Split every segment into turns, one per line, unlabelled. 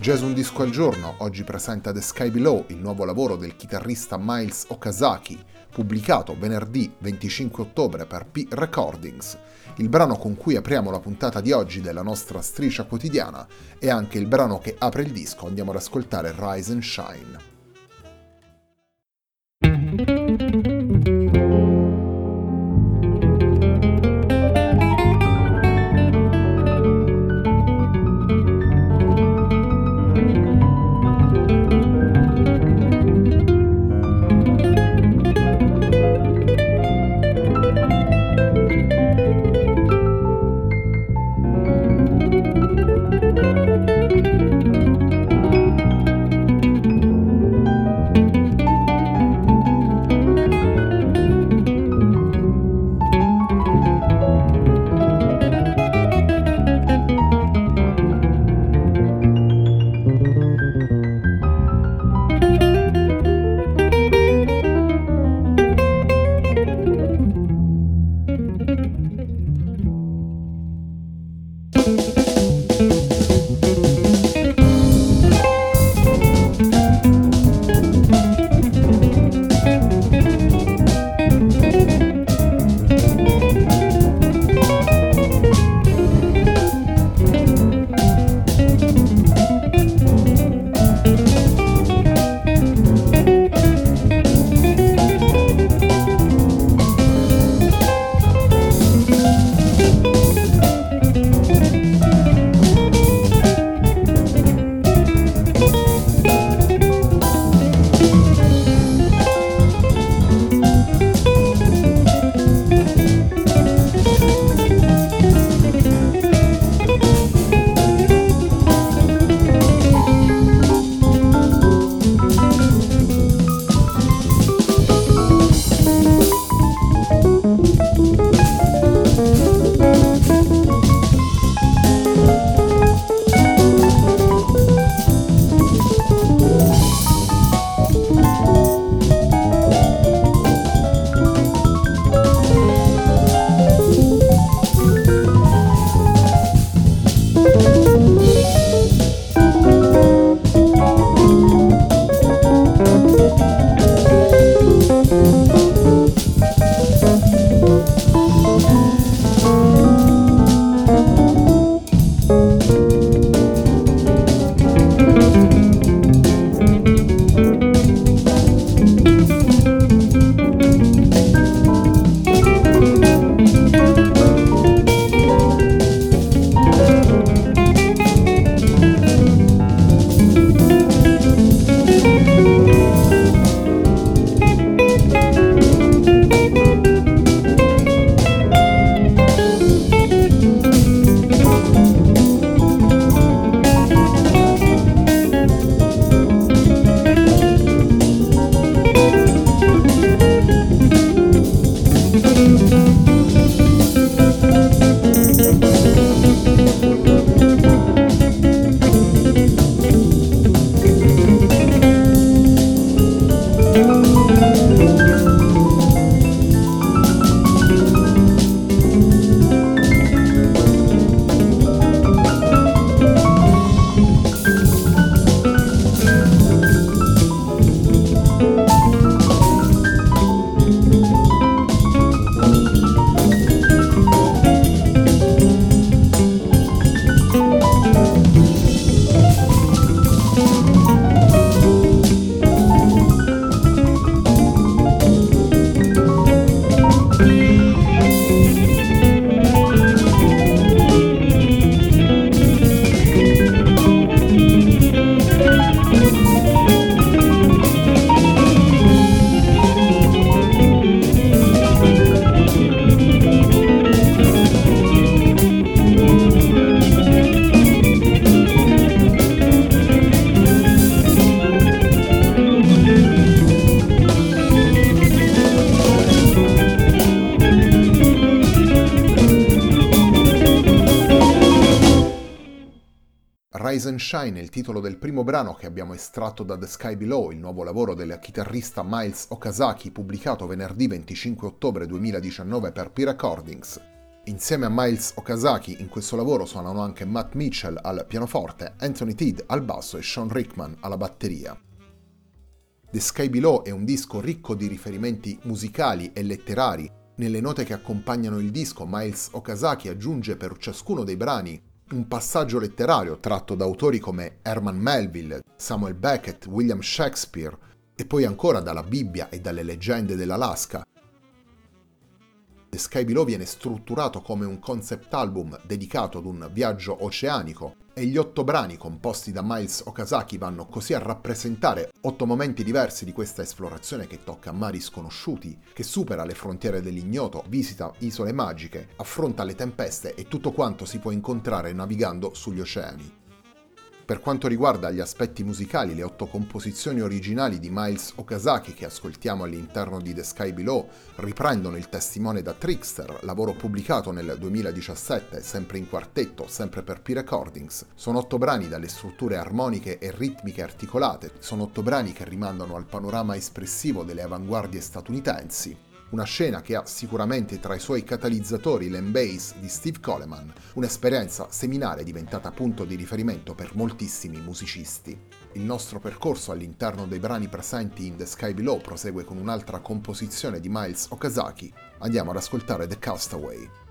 Jazz Un Disco al Giorno oggi presenta The Sky Below, il nuovo lavoro del chitarrista Miles Okazaki, pubblicato venerdì 25 ottobre per P Recordings. Il brano con cui apriamo la puntata di oggi della nostra striscia quotidiana è anche il brano che apre il disco. Andiamo ad ascoltare Rise and Shine. And Shine è il titolo del primo brano che abbiamo estratto da The Sky Below, il nuovo lavoro del chitarrista Miles Okazaki pubblicato venerdì 25 ottobre 2019 per P-Recordings. Insieme a Miles Okazaki in questo lavoro suonano anche Matt Mitchell al pianoforte, Anthony Tidd al basso e Sean Rickman alla batteria. The Sky Below è un disco ricco di riferimenti musicali e letterari. Nelle note che accompagnano il disco, Miles Okazaki aggiunge per ciascuno dei brani un passaggio letterario tratto da autori come Herman Melville, Samuel Beckett, William Shakespeare e poi ancora dalla Bibbia e dalle leggende dell'Alaska, The Sky Below viene strutturato come un concept album dedicato ad un viaggio oceanico e gli otto brani composti da Miles Okazaki vanno così a rappresentare otto momenti diversi di questa esplorazione che tocca mari sconosciuti, che supera le frontiere dell'ignoto, visita isole magiche, affronta le tempeste e tutto quanto si può incontrare navigando sugli oceani. Per quanto riguarda gli aspetti musicali, le otto composizioni originali di Miles Okazaki che ascoltiamo all'interno di The Sky Below riprendono il testimone da Trickster, lavoro pubblicato nel 2017, sempre in quartetto, sempre per P-Recordings. Sono otto brani dalle strutture armoniche e ritmiche articolate, sono otto brani che rimandano al panorama espressivo delle avanguardie statunitensi, una scena che ha sicuramente tra i suoi catalizzatori l'embase di Steve Coleman, un'esperienza seminale diventata punto di riferimento per moltissimi musicisti. Il nostro percorso all'interno dei brani presenti in The Sky Below prosegue con un'altra composizione di Miles Okazaki. Andiamo ad ascoltare The Castaway.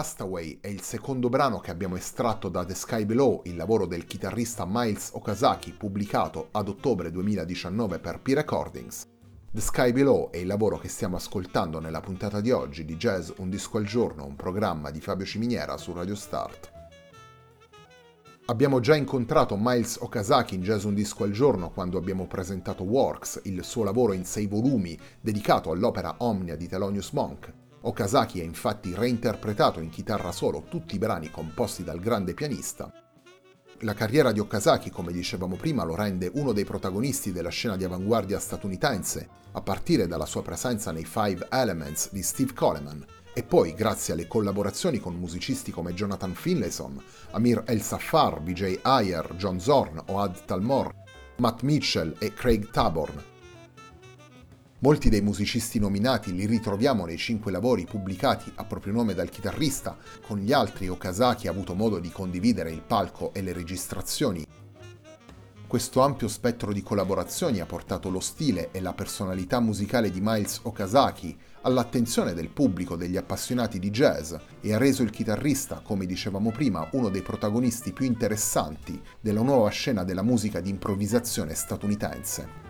Castaway è il secondo brano che abbiamo estratto da The Sky Below, il lavoro del chitarrista Miles Okazaki pubblicato ad ottobre 2019 per P Recordings. The Sky Below è il lavoro che stiamo ascoltando nella puntata di oggi di Jazz Un disco al giorno, un programma di Fabio Ciminiera su Radio Start. Abbiamo già incontrato Miles Okazaki in Jazz Un disco al giorno quando abbiamo presentato Works, il suo lavoro in sei volumi dedicato all'opera Omnia di Thelonious Monk, Okazaki ha infatti reinterpretato in chitarra solo tutti i brani composti dal grande pianista. La carriera di Okazaki, come dicevamo prima, lo rende uno dei protagonisti della scena di avanguardia statunitense, a partire dalla sua presenza nei Five Elements di Steve Coleman, e poi grazie alle collaborazioni con musicisti come Jonathan Finlayson, Amir El Safar, Vijay Ayer, John Zorn, Oad Talmor, Matt Mitchell e Craig Taborn, Molti dei musicisti nominati li ritroviamo nei cinque lavori pubblicati a proprio nome dal chitarrista, con gli altri Okazaki ha avuto modo di condividere il palco e le registrazioni. Questo ampio spettro di collaborazioni ha portato lo stile e la personalità musicale di Miles Okazaki all'attenzione del pubblico degli appassionati di jazz e ha reso il chitarrista, come dicevamo prima, uno dei protagonisti più interessanti della nuova scena della musica di improvvisazione statunitense.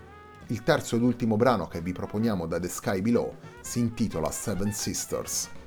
Il terzo ed ultimo brano che vi proponiamo da The Sky Below si intitola Seven Sisters.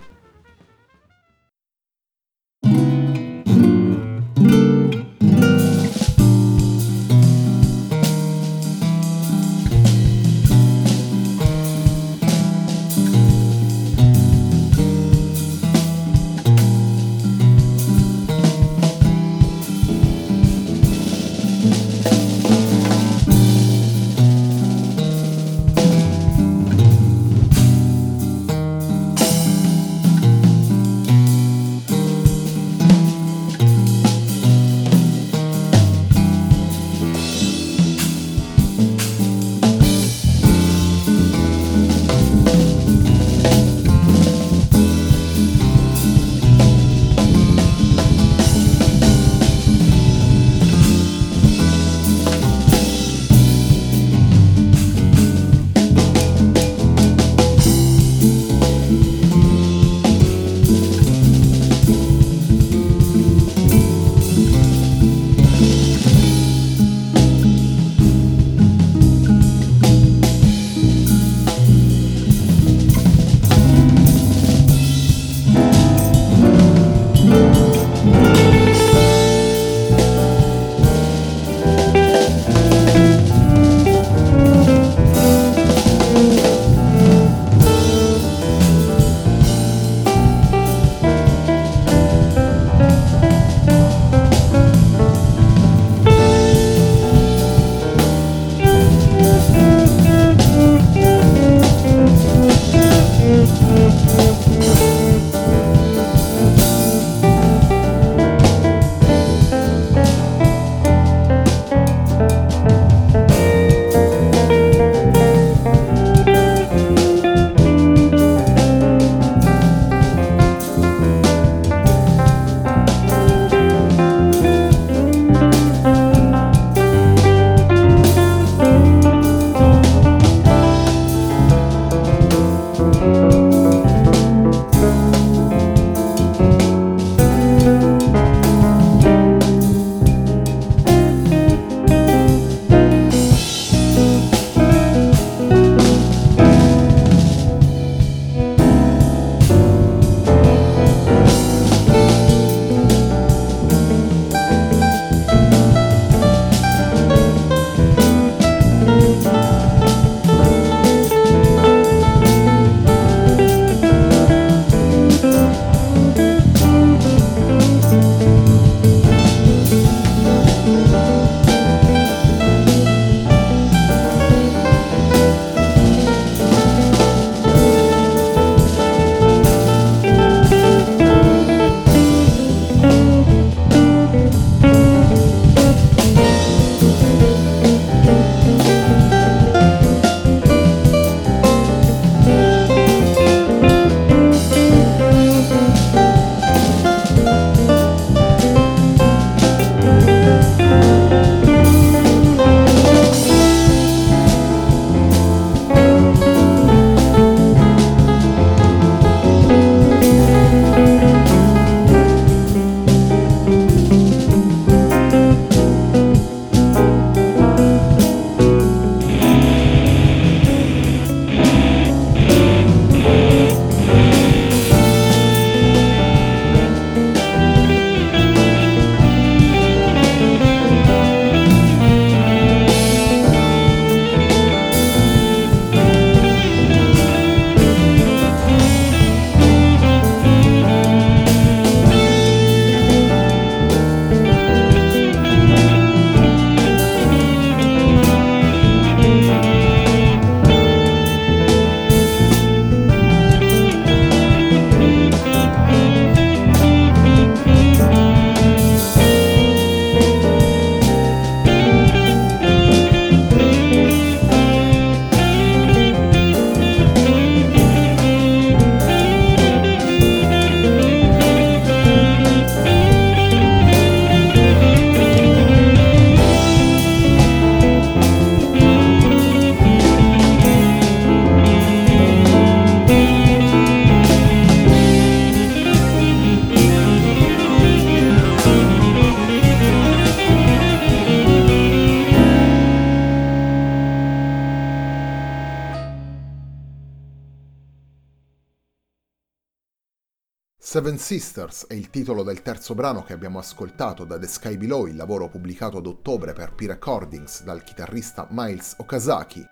Seven Sisters è il titolo del terzo brano che abbiamo ascoltato da The Sky Below, il lavoro pubblicato ad ottobre per P-Recordings dal chitarrista Miles Okazaki.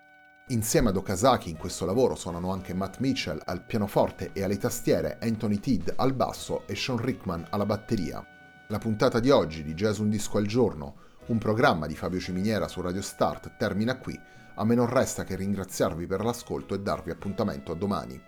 Insieme ad Okazaki in questo lavoro suonano anche Matt Mitchell al pianoforte e alle tastiere, Anthony Tidd al basso e Sean Rickman alla batteria. La puntata di oggi di Jazz Un Disco al Giorno, un programma di Fabio Ciminiera su Radio Start, termina qui. A me non resta che ringraziarvi per l'ascolto e darvi appuntamento a domani.